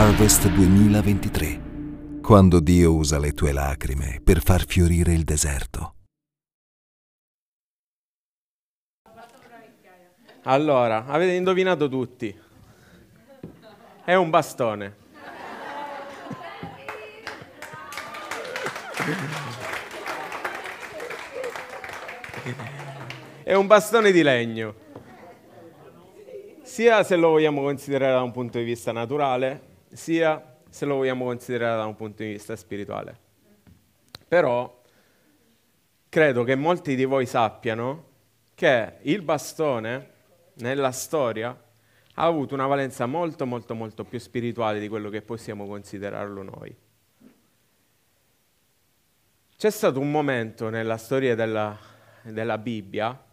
Harvest 2023, quando Dio usa le tue lacrime per far fiorire il deserto. Allora, avete indovinato tutti. È un bastone. È un bastone di legno. Sia se lo vogliamo considerare da un punto di vista naturale, sia se lo vogliamo considerare da un punto di vista spirituale. Però credo che molti di voi sappiano che il bastone nella storia ha avuto una valenza molto molto molto più spirituale di quello che possiamo considerarlo noi. C'è stato un momento nella storia della, della Bibbia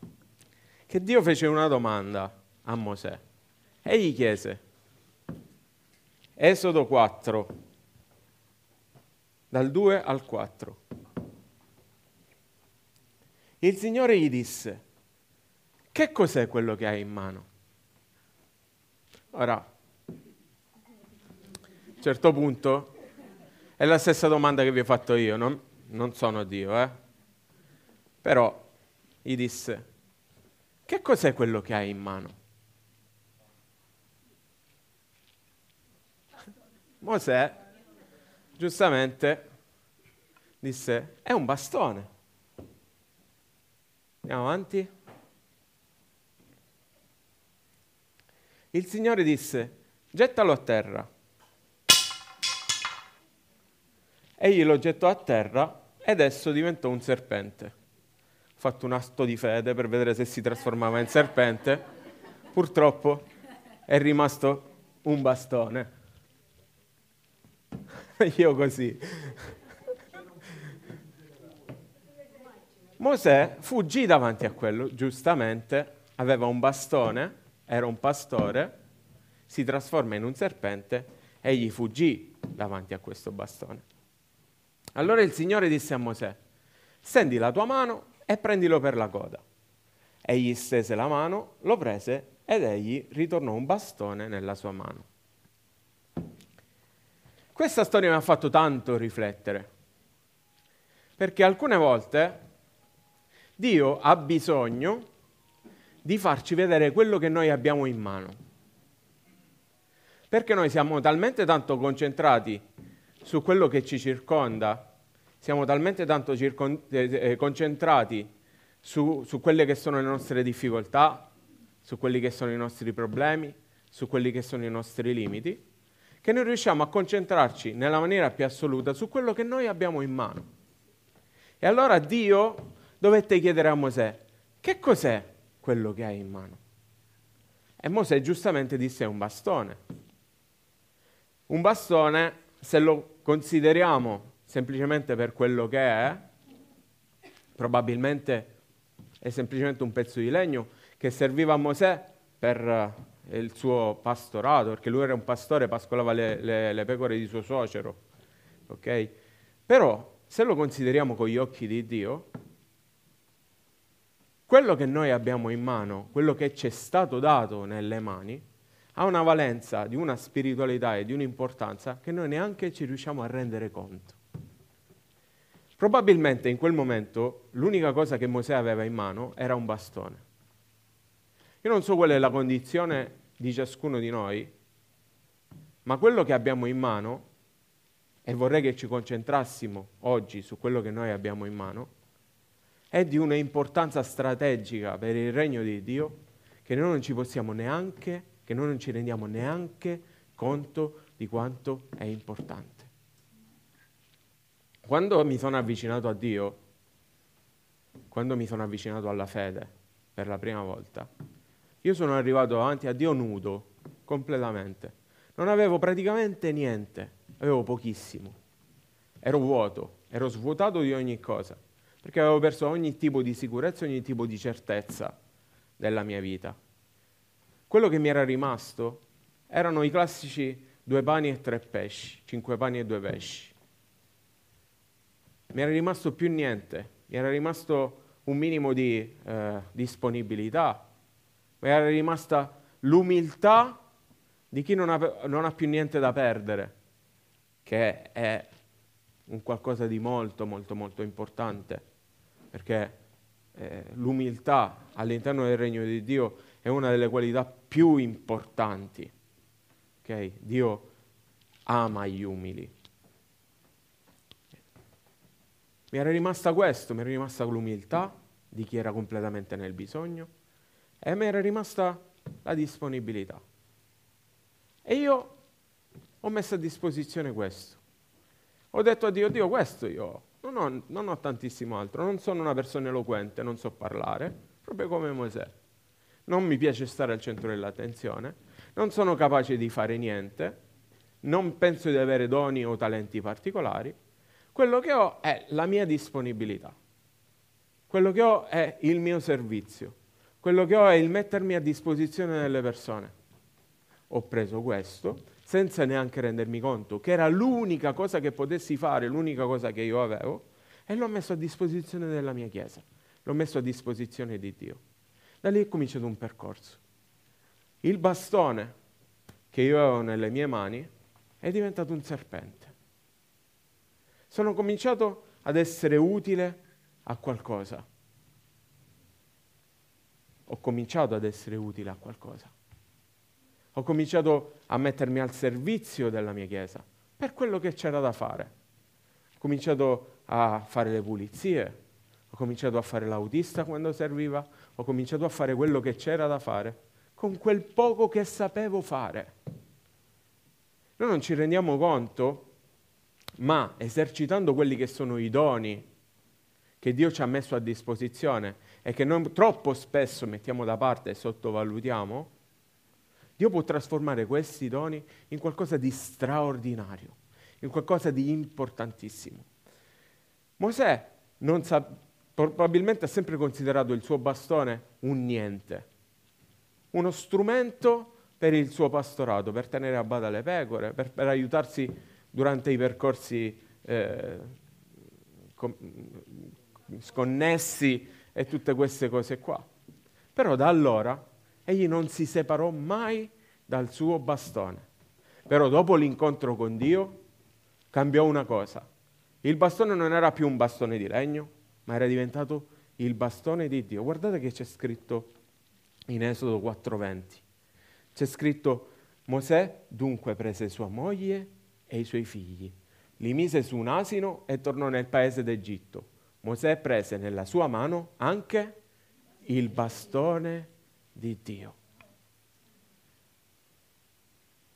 che Dio fece una domanda a Mosè e gli chiese, Esodo 4, dal 2 al 4. Il Signore gli disse, che cos'è quello che hai in mano? Ora, a un certo punto, è la stessa domanda che vi ho fatto io, non, non sono Dio, eh? Però gli disse, che cos'è quello che hai in mano? Mosè giustamente disse, è un bastone. Andiamo avanti. Il Signore disse, gettalo a terra. Egli lo gettò a terra ed esso diventò un serpente. Ho fatto un atto di fede per vedere se si trasformava in serpente. Purtroppo è rimasto un bastone. Io così. Mosè fuggì davanti a quello, giustamente, aveva un bastone, era un pastore, si trasforma in un serpente e egli fuggì davanti a questo bastone. Allora il Signore disse a Mosè, stendi la tua mano e prendilo per la coda. Egli stese la mano, lo prese ed egli ritornò un bastone nella sua mano. Questa storia mi ha fatto tanto riflettere, perché alcune volte Dio ha bisogno di farci vedere quello che noi abbiamo in mano. Perché noi siamo talmente tanto concentrati su quello che ci circonda, siamo talmente tanto circon- eh, eh concentrati su, su quelle che sono le nostre difficoltà, su quelli che sono i nostri problemi, su quelli che sono i nostri limiti, che noi riusciamo a concentrarci nella maniera più assoluta su quello che noi abbiamo in mano. E allora Dio dovette chiedere a Mosè, che cos'è quello che hai in mano? E Mosè giustamente disse è un bastone. Un bastone, se lo consideriamo semplicemente per quello che è, probabilmente è semplicemente un pezzo di legno che serviva a Mosè per il suo pastorato, perché lui era un pastore, pascolava le, le, le pecore di suo suocero. Okay? Però, se lo consideriamo con gli occhi di Dio, quello che noi abbiamo in mano, quello che ci è stato dato nelle mani, ha una valenza di una spiritualità e di un'importanza che noi neanche ci riusciamo a rendere conto. Probabilmente in quel momento l'unica cosa che Mosè aveva in mano era un bastone. Io non so qual è la condizione di ciascuno di noi, ma quello che abbiamo in mano, e vorrei che ci concentrassimo oggi su quello che noi abbiamo in mano, è di una importanza strategica per il regno di Dio che noi non ci possiamo neanche, che noi non ci rendiamo neanche conto di quanto è importante. Quando mi sono avvicinato a Dio, quando mi sono avvicinato alla fede per la prima volta, io sono arrivato davanti a Dio nudo, completamente. Non avevo praticamente niente, avevo pochissimo. Ero vuoto, ero svuotato di ogni cosa, perché avevo perso ogni tipo di sicurezza, ogni tipo di certezza della mia vita. Quello che mi era rimasto erano i classici due pani e tre pesci, cinque pani e due pesci. Mi era rimasto più niente, mi era rimasto un minimo di eh, disponibilità, mi era rimasta l'umiltà di chi non ha, non ha più niente da perdere, che è un qualcosa di molto, molto, molto importante, perché eh, l'umiltà all'interno del regno di Dio è una delle qualità più importanti. Okay? Dio ama gli umili. Mi era rimasta questo, mi era rimasta l'umiltà di chi era completamente nel bisogno e mi era rimasta la disponibilità. E io ho messo a disposizione questo. Ho detto a Dio, Dio, questo io. Non ho, non ho tantissimo altro, non sono una persona eloquente, non so parlare, proprio come Mosè. Non mi piace stare al centro dell'attenzione, non sono capace di fare niente, non penso di avere doni o talenti particolari. Quello che ho è la mia disponibilità. Quello che ho è il mio servizio. Quello che ho è il mettermi a disposizione delle persone. Ho preso questo senza neanche rendermi conto che era l'unica cosa che potessi fare, l'unica cosa che io avevo, e l'ho messo a disposizione della mia Chiesa, l'ho messo a disposizione di Dio. Da lì è cominciato un percorso. Il bastone che io avevo nelle mie mani è diventato un serpente. Sono cominciato ad essere utile a qualcosa. Ho cominciato ad essere utile a qualcosa. Ho cominciato a mettermi al servizio della mia chiesa per quello che c'era da fare. Ho cominciato a fare le pulizie, ho cominciato a fare l'autista quando serviva, ho cominciato a fare quello che c'era da fare con quel poco che sapevo fare. Noi non ci rendiamo conto, ma esercitando quelli che sono i doni che Dio ci ha messo a disposizione e che noi troppo spesso mettiamo da parte e sottovalutiamo, Dio può trasformare questi doni in qualcosa di straordinario, in qualcosa di importantissimo. Mosè sa, probabilmente ha sempre considerato il suo bastone un niente, uno strumento per il suo pastorato, per tenere a bada le pecore, per, per aiutarsi durante i percorsi eh, com- sconnessi e tutte queste cose qua. Però da allora egli non si separò mai dal suo bastone. Però dopo l'incontro con Dio cambiò una cosa. Il bastone non era più un bastone di legno, ma era diventato il bastone di Dio. Guardate che c'è scritto in Esodo 4:20. C'è scritto Mosè dunque prese sua moglie e i suoi figli, li mise su un asino e tornò nel paese d'Egitto. Mosè prese nella sua mano anche il bastone di Dio.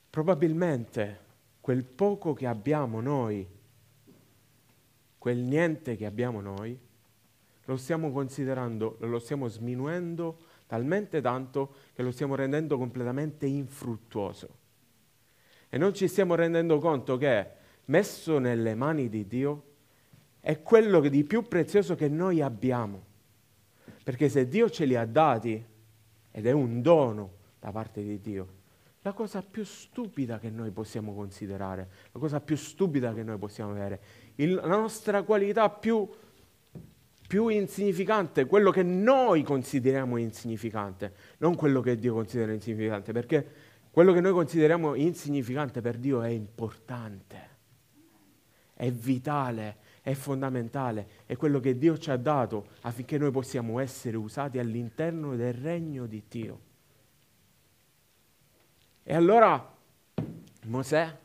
Probabilmente quel poco che abbiamo noi, quel niente che abbiamo noi, lo stiamo considerando, lo stiamo sminuendo talmente tanto che lo stiamo rendendo completamente infruttuoso. E non ci stiamo rendendo conto che messo nelle mani di Dio è quello di più prezioso che noi abbiamo. Perché se Dio ce li ha dati, ed è un dono da parte di Dio. La cosa più stupida che noi possiamo considerare, la cosa più stupida che noi possiamo avere, il, la nostra qualità più, più insignificante, quello che noi consideriamo insignificante, non quello che Dio considera insignificante, perché quello che noi consideriamo insignificante per Dio è importante, è vitale, è fondamentale, è quello che Dio ci ha dato affinché noi possiamo essere usati all'interno del regno di Dio. E allora Mosè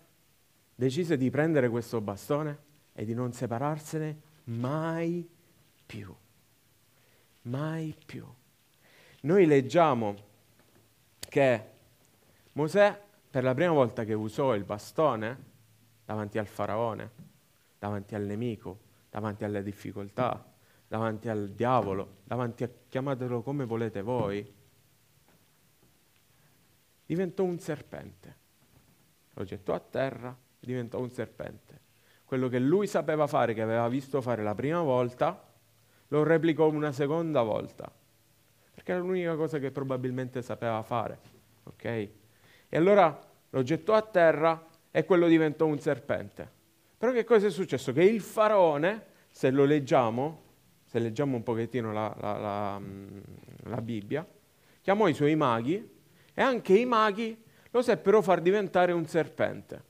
decise di prendere questo bastone e di non separarsene mai più. Mai più. Noi leggiamo che Mosè, per la prima volta che usò il bastone davanti al faraone, davanti al nemico, davanti alle difficoltà, davanti al diavolo, davanti a chiamatelo come volete voi, diventò un serpente. Lo gettò a terra diventò un serpente. Quello che lui sapeva fare, che aveva visto fare la prima volta, lo replicò una seconda volta, perché era l'unica cosa che probabilmente sapeva fare. Ok? E allora lo gettò a terra e quello diventò un serpente. Però che cosa è successo? Che il faraone, se lo leggiamo, se leggiamo un pochettino la, la, la, mm, la Bibbia, chiamò i suoi maghi e anche i maghi lo seppero far diventare un serpente.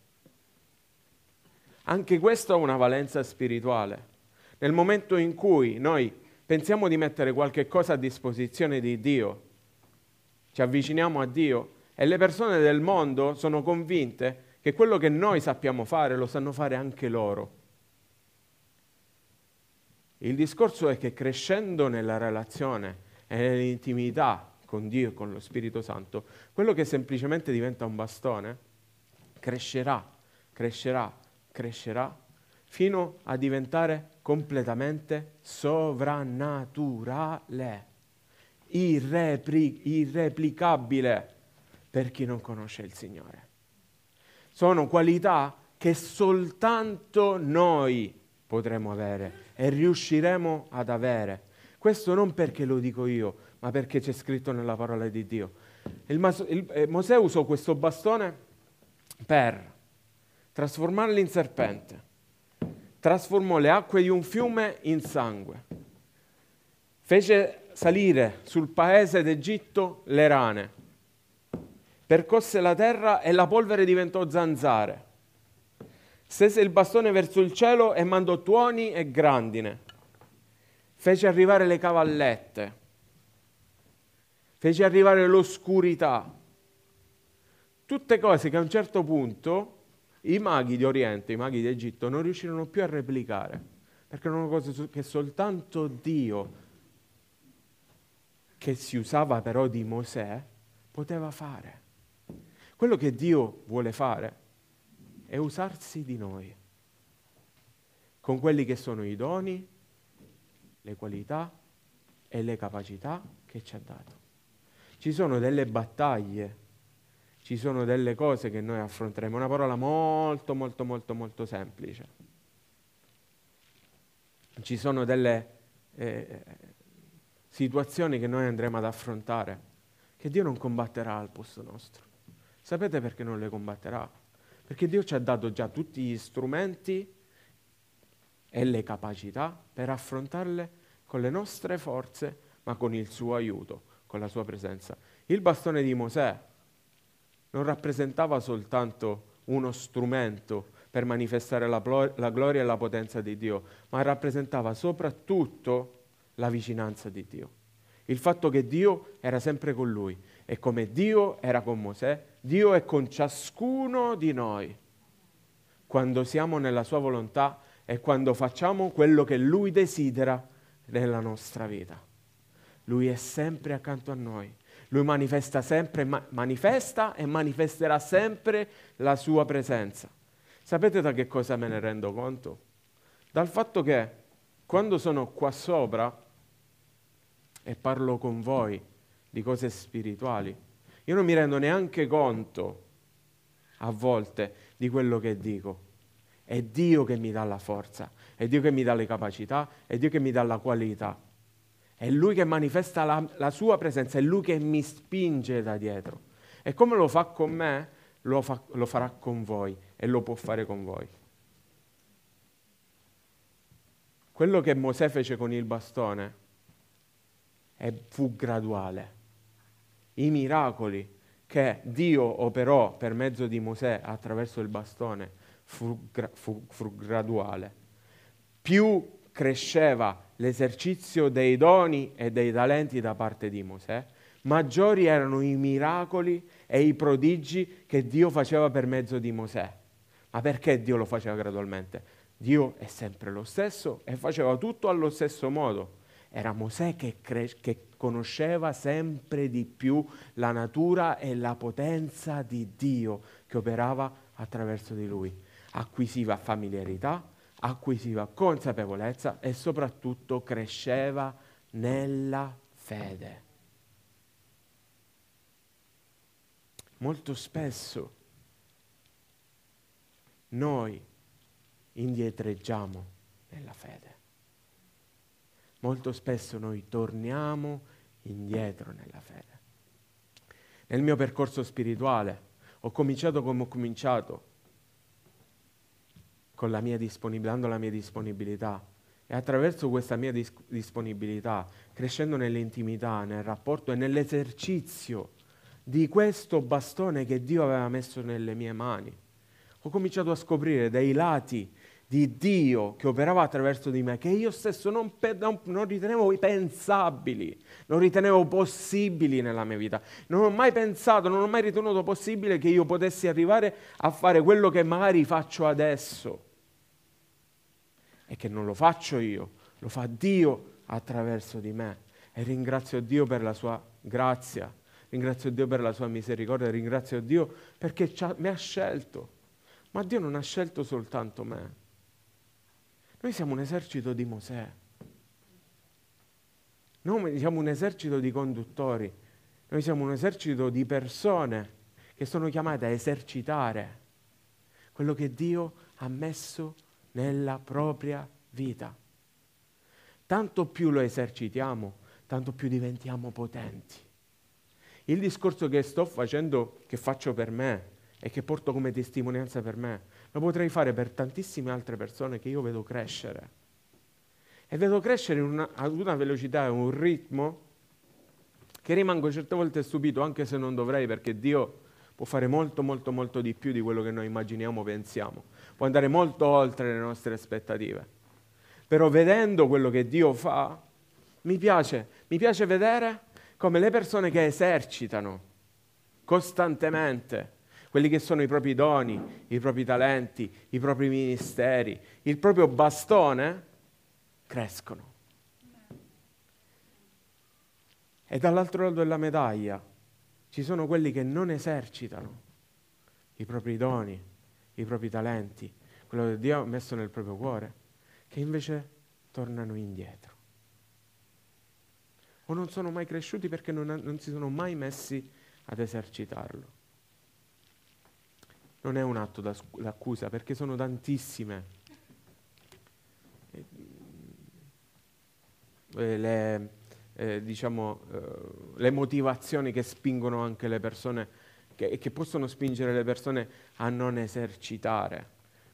Anche questo ha una valenza spirituale. Nel momento in cui noi pensiamo di mettere qualche cosa a disposizione di Dio, ci avviciniamo a Dio e le persone del mondo sono convinte che quello che noi sappiamo fare lo sanno fare anche loro. Il discorso è che crescendo nella relazione e nell'intimità con Dio e con lo Spirito Santo, quello che semplicemente diventa un bastone crescerà, crescerà, crescerà fino a diventare completamente sovrannaturale, irrepli- irreplicabile per chi non conosce il Signore. Sono qualità che soltanto noi potremo avere e riusciremo ad avere. Questo non perché lo dico io, ma perché c'è scritto nella parola di Dio. Il Mas- il, eh, Mosè usò questo bastone per trasformarli in serpente, trasformò le acque di un fiume in sangue, fece salire sul paese d'Egitto le rane, percosse la terra e la polvere diventò zanzare, stese il bastone verso il cielo e mandò tuoni e grandine, fece arrivare le cavallette, fece arrivare l'oscurità. Tutte cose che a un certo punto i maghi di Oriente, i maghi d'Egitto, non riuscirono più a replicare, perché erano cose che soltanto Dio, che si usava però di Mosè, poteva fare. Quello che Dio vuole fare è usarsi di noi, con quelli che sono i doni, le qualità e le capacità che ci ha dato. Ci sono delle battaglie, ci sono delle cose che noi affronteremo, una parola molto, molto, molto, molto semplice. Ci sono delle eh, situazioni che noi andremo ad affrontare, che Dio non combatterà al posto nostro. Sapete perché non le combatterà? Perché Dio ci ha dato già tutti gli strumenti e le capacità per affrontarle con le nostre forze, ma con il suo aiuto con la sua presenza. Il bastone di Mosè non rappresentava soltanto uno strumento per manifestare la, la gloria e la potenza di Dio, ma rappresentava soprattutto la vicinanza di Dio. Il fatto che Dio era sempre con lui e come Dio era con Mosè, Dio è con ciascuno di noi quando siamo nella sua volontà e quando facciamo quello che lui desidera nella nostra vita. Lui è sempre accanto a noi. Lui manifesta sempre, ma- manifesta e manifesterà sempre la sua presenza. Sapete da che cosa me ne rendo conto? Dal fatto che quando sono qua sopra e parlo con voi di cose spirituali, io non mi rendo neanche conto a volte di quello che dico. È Dio che mi dà la forza, è Dio che mi dà le capacità, è Dio che mi dà la qualità. È Lui che manifesta la, la sua presenza, è Lui che mi spinge da dietro. E come lo fa con me, lo, fa, lo farà con voi e lo può fare con voi. Quello che Mosè fece con il bastone fu graduale. I miracoli che Dio operò per mezzo di Mosè attraverso il bastone fu, fu, fu graduale. Più cresceva l'esercizio dei doni e dei talenti da parte di Mosè, maggiori erano i miracoli e i prodigi che Dio faceva per mezzo di Mosè. Ma perché Dio lo faceva gradualmente? Dio è sempre lo stesso e faceva tutto allo stesso modo. Era Mosè che, cre- che conosceva sempre di più la natura e la potenza di Dio che operava attraverso di lui. Acquisiva familiarità, acquisiva consapevolezza e soprattutto cresceva nella fede. Molto spesso noi indietreggiamo nella fede. Molto spesso noi torniamo indietro nella fede. Nel mio percorso spirituale ho cominciato come ho cominciato, la mia dando la mia disponibilità. E attraverso questa mia dis- disponibilità, crescendo nell'intimità, nel rapporto e nell'esercizio di questo bastone che Dio aveva messo nelle mie mani, ho cominciato a scoprire dei lati di Dio che operava attraverso di me, che io stesso non, pe- non, ritenevo pensabili, non ritenevo possibili nella mia vita. Non ho mai pensato, non ho mai ritenuto possibile che io potessi arrivare a fare quello che magari faccio adesso. E che non lo faccio io, lo fa Dio attraverso di me. E ringrazio Dio per la sua grazia, ringrazio Dio per la sua misericordia, ringrazio Dio perché mi ha scelto. Ma Dio non ha scelto soltanto me noi siamo un esercito di Mosè. Noi siamo un esercito di conduttori. Noi siamo un esercito di persone che sono chiamate a esercitare quello che Dio ha messo nella propria vita. Tanto più lo esercitiamo, tanto più diventiamo potenti. Il discorso che sto facendo, che faccio per me e che porto come testimonianza per me, lo potrei fare per tantissime altre persone che io vedo crescere. E vedo crescere una, ad una velocità e un ritmo che rimango certe volte stupito, anche se non dovrei, perché Dio può fare molto, molto, molto di più di quello che noi immaginiamo, pensiamo. Può andare molto oltre le nostre aspettative. Però vedendo quello che Dio fa, mi piace, mi piace vedere come le persone che esercitano costantemente quelli che sono i propri doni, i propri talenti, i propri ministeri, il proprio bastone, crescono. E dall'altro lato della medaglia ci sono quelli che non esercitano i propri doni, i propri talenti, quello che Dio ha messo nel proprio cuore, che invece tornano indietro. O non sono mai cresciuti perché non, non si sono mai messi ad esercitarlo non è un atto d'accusa perché sono tantissime eh, le, eh, diciamo, eh, le motivazioni che spingono anche le persone, che, che possono spingere le persone a non esercitare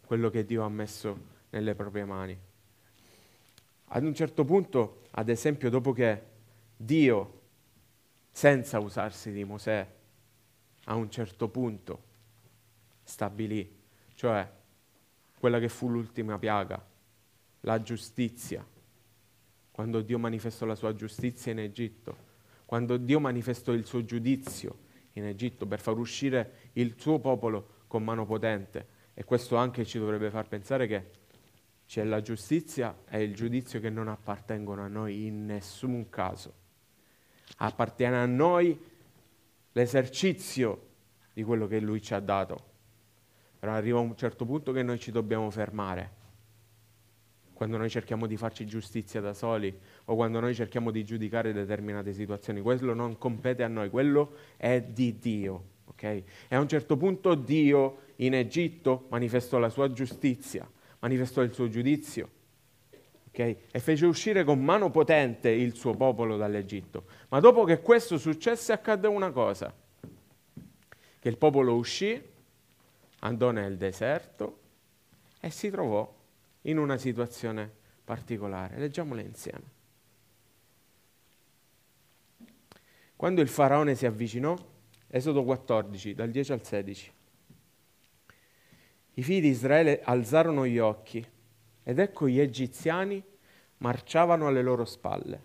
quello che Dio ha messo nelle proprie mani. Ad un certo punto, ad esempio, dopo che Dio, senza usarsi di Mosè, a un certo punto stabilì, cioè quella che fu l'ultima piaga, la giustizia, quando Dio manifestò la sua giustizia in Egitto, quando Dio manifestò il suo giudizio in Egitto per far uscire il suo popolo con mano potente. E questo anche ci dovrebbe far pensare che c'è la giustizia e il giudizio che non appartengono a noi in nessun caso. Appartiene a noi l'esercizio di quello che Lui ci ha dato. Però arriva un certo punto che noi ci dobbiamo fermare. Quando noi cerchiamo di farci giustizia da soli o quando noi cerchiamo di giudicare determinate situazioni, quello non compete a noi, quello è di Dio. Okay? E a un certo punto Dio in Egitto manifestò la sua giustizia, manifestò il suo giudizio. Okay? E fece uscire con mano potente il suo popolo dall'Egitto. Ma dopo che questo successe accadde una cosa, che il popolo uscì andò nel deserto e si trovò in una situazione particolare. Leggiamola insieme. Quando il faraone si avvicinò, Esodo 14, dal 10 al 16, i figli di Israele alzarono gli occhi ed ecco gli egiziani marciavano alle loro spalle.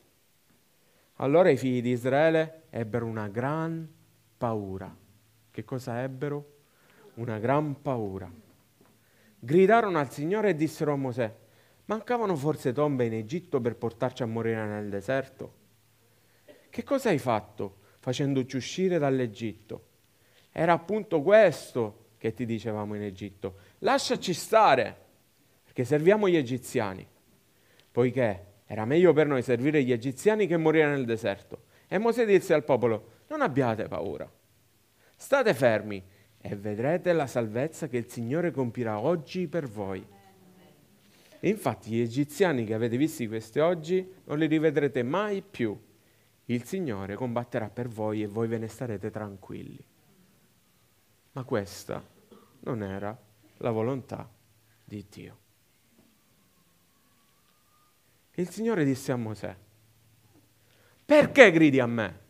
Allora i figli di Israele ebbero una gran paura. Che cosa ebbero? Una gran paura. Gridarono al Signore e dissero a Mosè, mancavano forse tombe in Egitto per portarci a morire nel deserto? Che cosa hai fatto facendoci uscire dall'Egitto? Era appunto questo che ti dicevamo in Egitto. Lasciaci stare, perché serviamo gli egiziani, poiché era meglio per noi servire gli egiziani che morire nel deserto. E Mosè disse al popolo, non abbiate paura, state fermi e vedrete la salvezza che il Signore compirà oggi per voi. E infatti gli egiziani che avete visti questi oggi non li rivedrete mai più. Il Signore combatterà per voi e voi ve ne starete tranquilli. Ma questa non era la volontà di Dio. Il Signore disse a Mosè, perché gridi a me?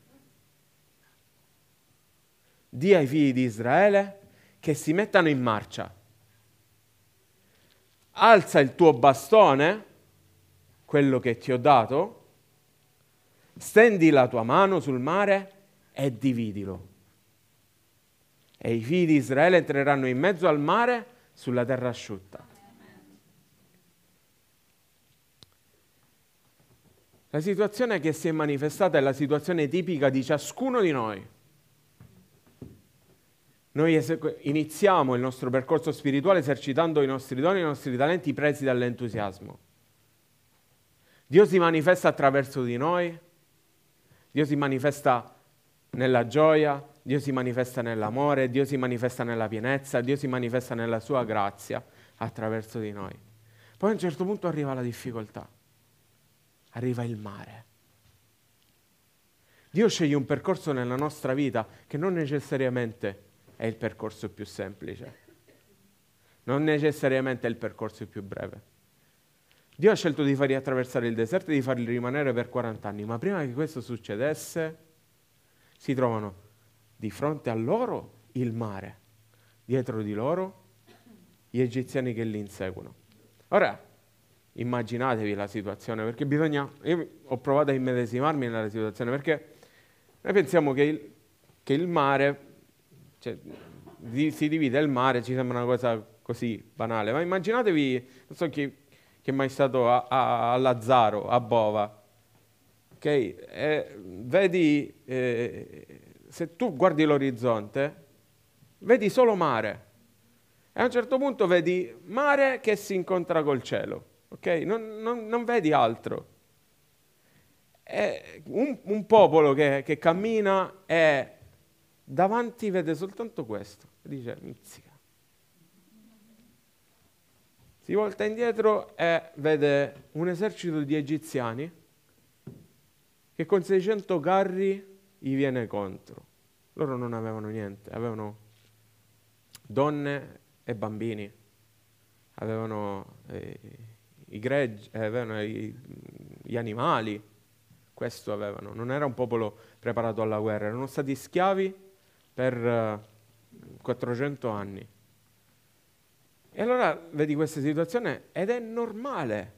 Di ai figli di Israele che si mettano in marcia. Alza il tuo bastone, quello che ti ho dato, stendi la tua mano sul mare e dividilo. E i figli di Israele entreranno in mezzo al mare sulla terra asciutta. La situazione che si è manifestata è la situazione tipica di ciascuno di noi. Noi iniziamo il nostro percorso spirituale esercitando i nostri doni i nostri talenti presi dall'entusiasmo. Dio si manifesta attraverso di noi, Dio si manifesta nella gioia, Dio si manifesta nell'amore, Dio si manifesta nella pienezza, Dio si manifesta nella sua grazia attraverso di noi. Poi a un certo punto arriva la difficoltà arriva il mare. Dio sceglie un percorso nella nostra vita che non necessariamente è il percorso più semplice, non necessariamente è il percorso più breve. Dio ha scelto di farli attraversare il deserto e di farli rimanere per 40 anni, ma prima che questo succedesse si trovano di fronte a loro il mare, dietro di loro gli egiziani che li inseguono. Ora, immaginatevi la situazione, perché bisogna, io ho provato a immedesimarmi nella situazione, perché noi pensiamo che il, che il mare, cioè, si divide il mare, ci sembra una cosa così banale, ma immaginatevi, non so chi, chi è mai stato a, a, a Lazzaro, a Bova, ok? E vedi, eh, se tu guardi l'orizzonte, vedi solo mare, e a un certo punto vedi mare che si incontra col cielo ok? Non, non, non vedi altro. È un, un popolo che, che, cammina e davanti vede soltanto questo. Dice, mizzica. Si volta indietro e vede un esercito di egiziani che con 600 carri gli viene contro. Loro non avevano niente, avevano donne e bambini, avevano... Eh, i greggi, eh, avevano i, gli animali, questo avevano, non era un popolo preparato alla guerra, erano stati schiavi per uh, eh, 400 anni. E allora vedi questa situazione ed è normale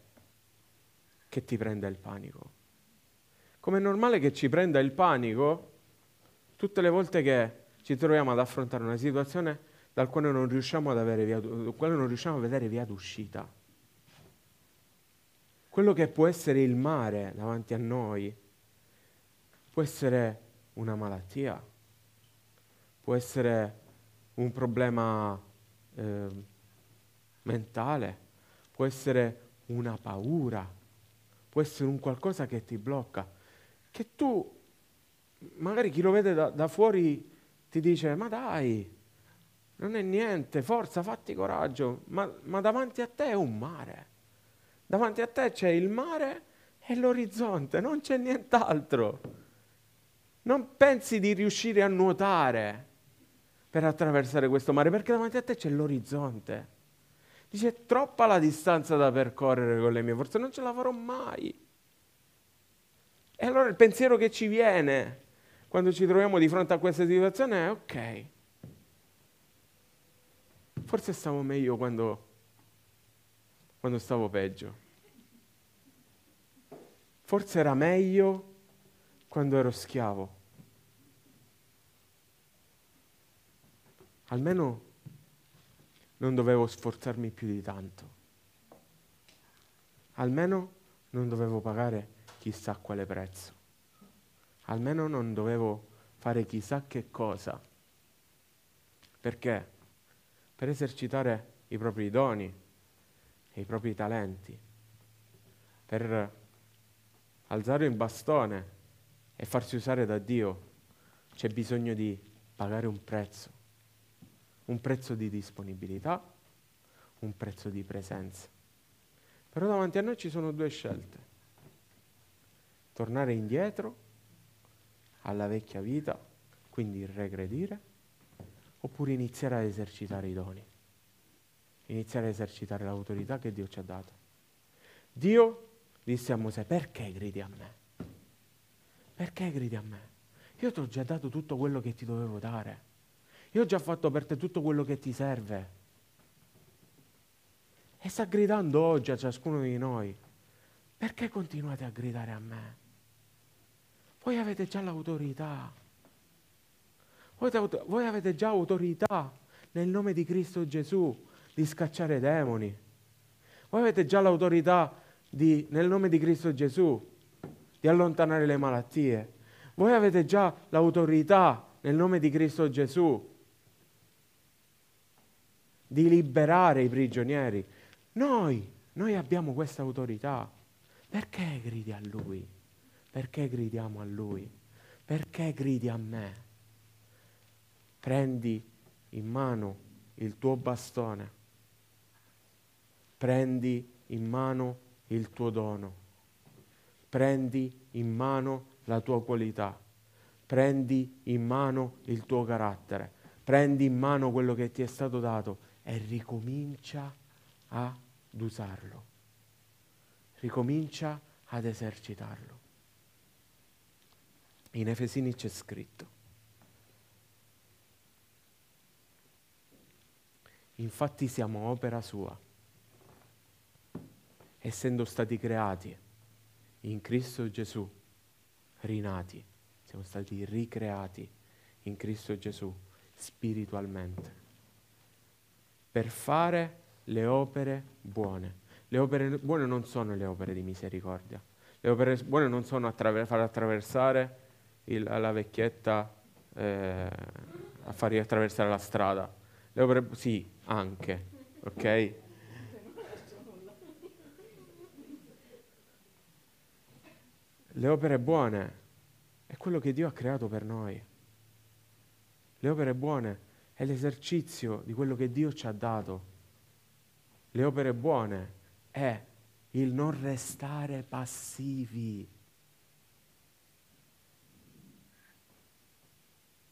che ti prenda il panico. Come è normale che ci prenda il panico tutte le volte che ci troviamo ad affrontare una situazione dal quale non riusciamo, ad avere via, quale non riusciamo a vedere via d'uscita quello che può essere il mare davanti a noi può essere una malattia, può essere un problema eh, mentale, può essere una paura, può essere un qualcosa che ti blocca, che tu, magari chi lo vede da, da fuori ti dice, ma dai, non è niente, forza, fatti coraggio, ma, ma davanti a te è un mare. Davanti a te c'è il mare e l'orizzonte, non c'è nient'altro. Non pensi di riuscire a nuotare per attraversare questo mare, perché davanti a te c'è l'orizzonte. Dice, è troppa la distanza da percorrere con le mie forze, non ce la farò mai. E allora il pensiero che ci viene quando ci troviamo di fronte a questa situazione è, ok, forse stavo meglio quando quando stavo peggio. Forse era meglio quando ero schiavo. Almeno non dovevo sforzarmi più di tanto. Almeno non dovevo pagare chissà quale prezzo. Almeno non dovevo fare chissà che cosa. Perché? Per esercitare i propri doni e i propri talenti, per alzare il bastone e farsi usare da Dio, c'è bisogno di pagare un prezzo, un prezzo di disponibilità, un prezzo di presenza. Però davanti a noi ci sono due scelte. Tornare indietro alla vecchia vita, quindi regredire, oppure iniziare a esercitare i doni, iniziare a esercitare l'autorità che Dio ci ha dato. Dio disse a Mosè, perché gridi a me? Perché gridi a me? Io ti ho già dato tutto quello che ti dovevo dare. Io ho già fatto per te tutto quello che ti serve. E sta gridando oggi a ciascuno di noi. Perché continuate a gridare a me? Voi avete già l'autorità. Voi, avete già autorità nel nome di Cristo Gesù di scacciare demoni. Voi avete già l'autorità di, nel nome di Cristo Gesù di allontanare le malattie. Voi avete già l'autorità nel nome di Cristo Gesù di liberare i prigionieri. Noi, noi abbiamo questa autorità. Perché gridi a Lui? Perché gridiamo a Lui? Perché gridi a me? Prendi in mano il tuo bastone, prendi in mano il tuo dono, prendi in mano la tua qualità, prendi in mano il tuo carattere, prendi in mano quello che ti è stato dato e ricomincia ad usarlo, ricomincia ad esercitarlo. In Efesini c'è scritto, infatti siamo opera sua, essendo stati creati in Cristo Gesù, rinati, siamo stati ricreati in Cristo Gesù spiritualmente, per fare le opere buone. Le opere buone non sono le opere di misericordia, le opere buone non sono attraver- far attraversare il, la vecchietta eh, a fargli attraversare la strada. Le opere, sì, anche, ok? Le opere buone è quello che Dio ha creato per noi. Le opere buone è l'esercizio di quello che Dio ci ha dato. Le opere buone è il non restare passivi.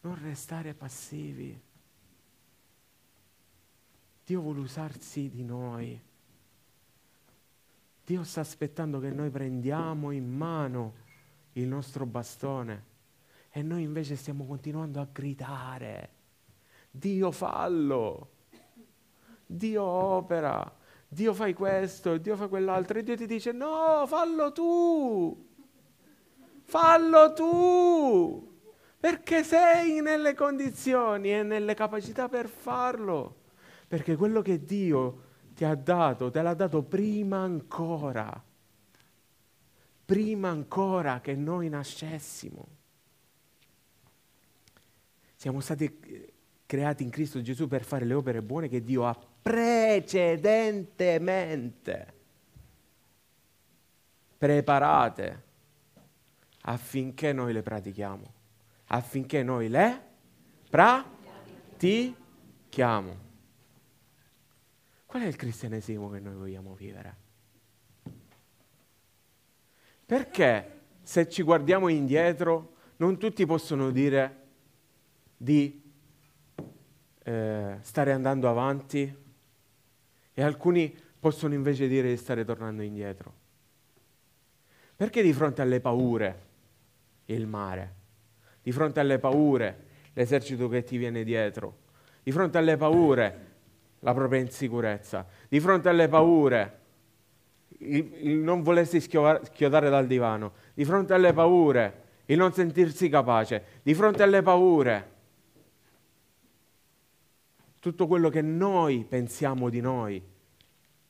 Non restare passivi. Dio vuole usarsi di noi. Dio sta aspettando che noi prendiamo in mano il nostro bastone e noi invece stiamo continuando a gridare. Dio fallo, Dio opera, Dio fai questo, Dio fa quell'altro. E Dio ti dice no, fallo tu, fallo tu, perché sei nelle condizioni e nelle capacità per farlo, perché quello che Dio ti ha dato, te l'ha dato prima ancora, prima ancora che noi nascessimo. Siamo stati creati in Cristo Gesù per fare le opere buone che Dio ha precedentemente preparate affinché noi le pratichiamo, affinché noi le pratichiamo. Qual è il cristianesimo che noi vogliamo vivere? Perché se ci guardiamo indietro non tutti possono dire di eh, stare andando avanti e alcuni possono invece dire di stare tornando indietro? Perché di fronte alle paure il mare? Di fronte alle paure l'esercito che ti viene dietro? Di fronte alle paure la propria insicurezza, di fronte alle paure, il, il non volersi schiodare dal divano, di fronte alle paure, il non sentirsi capace, di fronte alle paure, tutto quello che noi pensiamo di noi,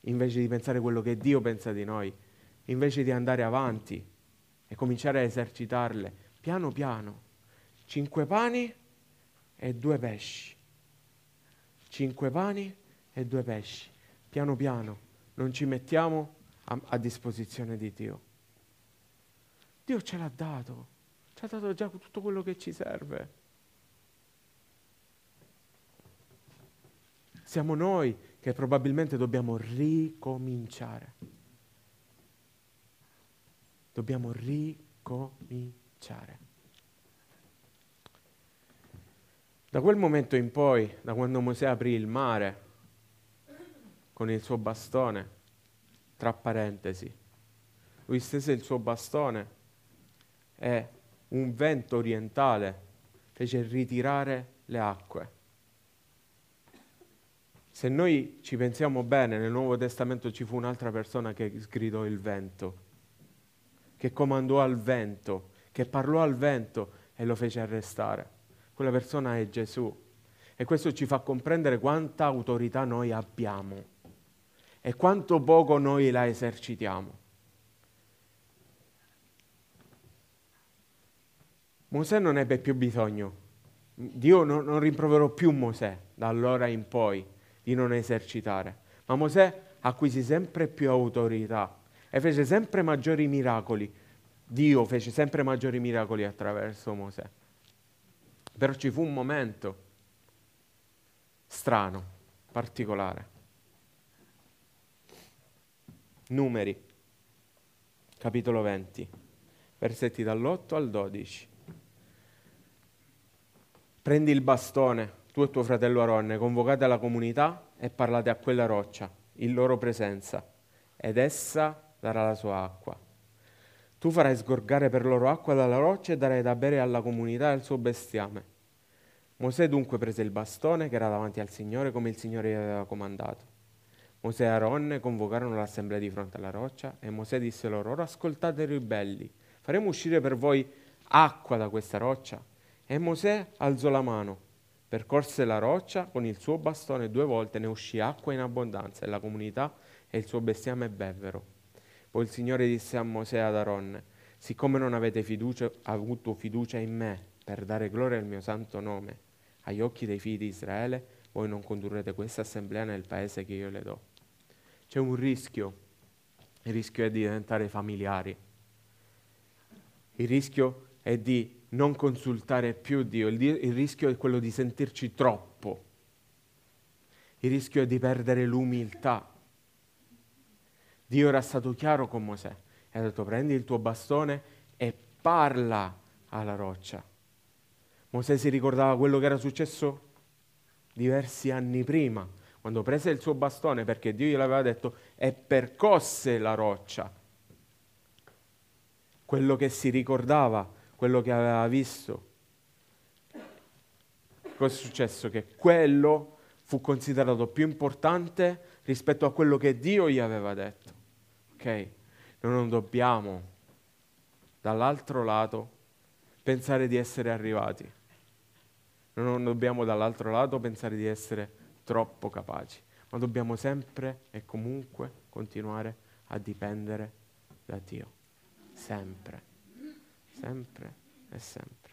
invece di pensare quello che Dio pensa di noi, invece di andare avanti e cominciare a esercitarle, piano piano, cinque pani e due pesci, cinque pani e due pesci, piano piano, non ci mettiamo a, a disposizione di Dio. Dio ce l'ha dato, ci ha dato già tutto quello che ci serve. Siamo noi che probabilmente dobbiamo ricominciare. Dobbiamo ricominciare. Da quel momento in poi, da quando Mosè aprì il mare con il suo bastone, tra parentesi, lui stese il suo bastone e un vento orientale fece ritirare le acque. Se noi ci pensiamo bene, nel Nuovo Testamento ci fu un'altra persona che sgridò il vento, che comandò al vento, che parlò al vento e lo fece arrestare. Quella persona è Gesù. E questo ci fa comprendere quanta autorità noi abbiamo e quanto poco noi la esercitiamo. Mosè non ebbe più bisogno. Dio non, non rimproverò più Mosè da allora in poi di non esercitare. Ma Mosè acquisì sempre più autorità e fece sempre maggiori miracoli. Dio fece sempre maggiori miracoli attraverso Mosè. Però ci fu un momento strano, particolare. Numeri, capitolo 20, versetti dall'8 al 12. Prendi il bastone tu e tuo fratello Aronne convocate la comunità e parlate a quella roccia, in loro presenza, ed essa darà la sua acqua. Tu farai sgorgare per loro acqua dalla roccia e darai da bere alla comunità e al suo bestiame. Mosè dunque prese il bastone che era davanti al Signore come il Signore gli aveva comandato. Mosè e Aronne convocarono l'assemblea di fronte alla roccia e Mosè disse loro, ora ascoltate ribelli, faremo uscire per voi acqua da questa roccia. E Mosè alzò la mano Percorse la roccia con il suo bastone due volte, ne uscì acqua in abbondanza e la comunità e il suo bestiame bevvero. Poi il Signore disse a Mosè e ad Aaron, siccome non avete fiducia, avuto fiducia in me per dare gloria al mio santo nome agli occhi dei figli di Israele, voi non condurrete questa assemblea nel paese che io le do. C'è un rischio, il rischio è di diventare familiari, il rischio è di non consultare più Dio, il, il rischio è quello di sentirci troppo, il rischio è di perdere l'umiltà. Dio era stato chiaro con Mosè e ha detto prendi il tuo bastone e parla alla roccia. Mosè si ricordava quello che era successo diversi anni prima, quando prese il suo bastone perché Dio gliel'aveva detto e percosse la roccia. Quello che si ricordava quello che aveva visto. Cosa è successo? Che quello fu considerato più importante rispetto a quello che Dio gli aveva detto. Ok? Noi non dobbiamo, dall'altro lato, pensare di essere arrivati. Noi non dobbiamo, dall'altro lato, pensare di essere troppo capaci, ma dobbiamo sempre e comunque continuare a dipendere da Dio. Sempre sempre e sempre.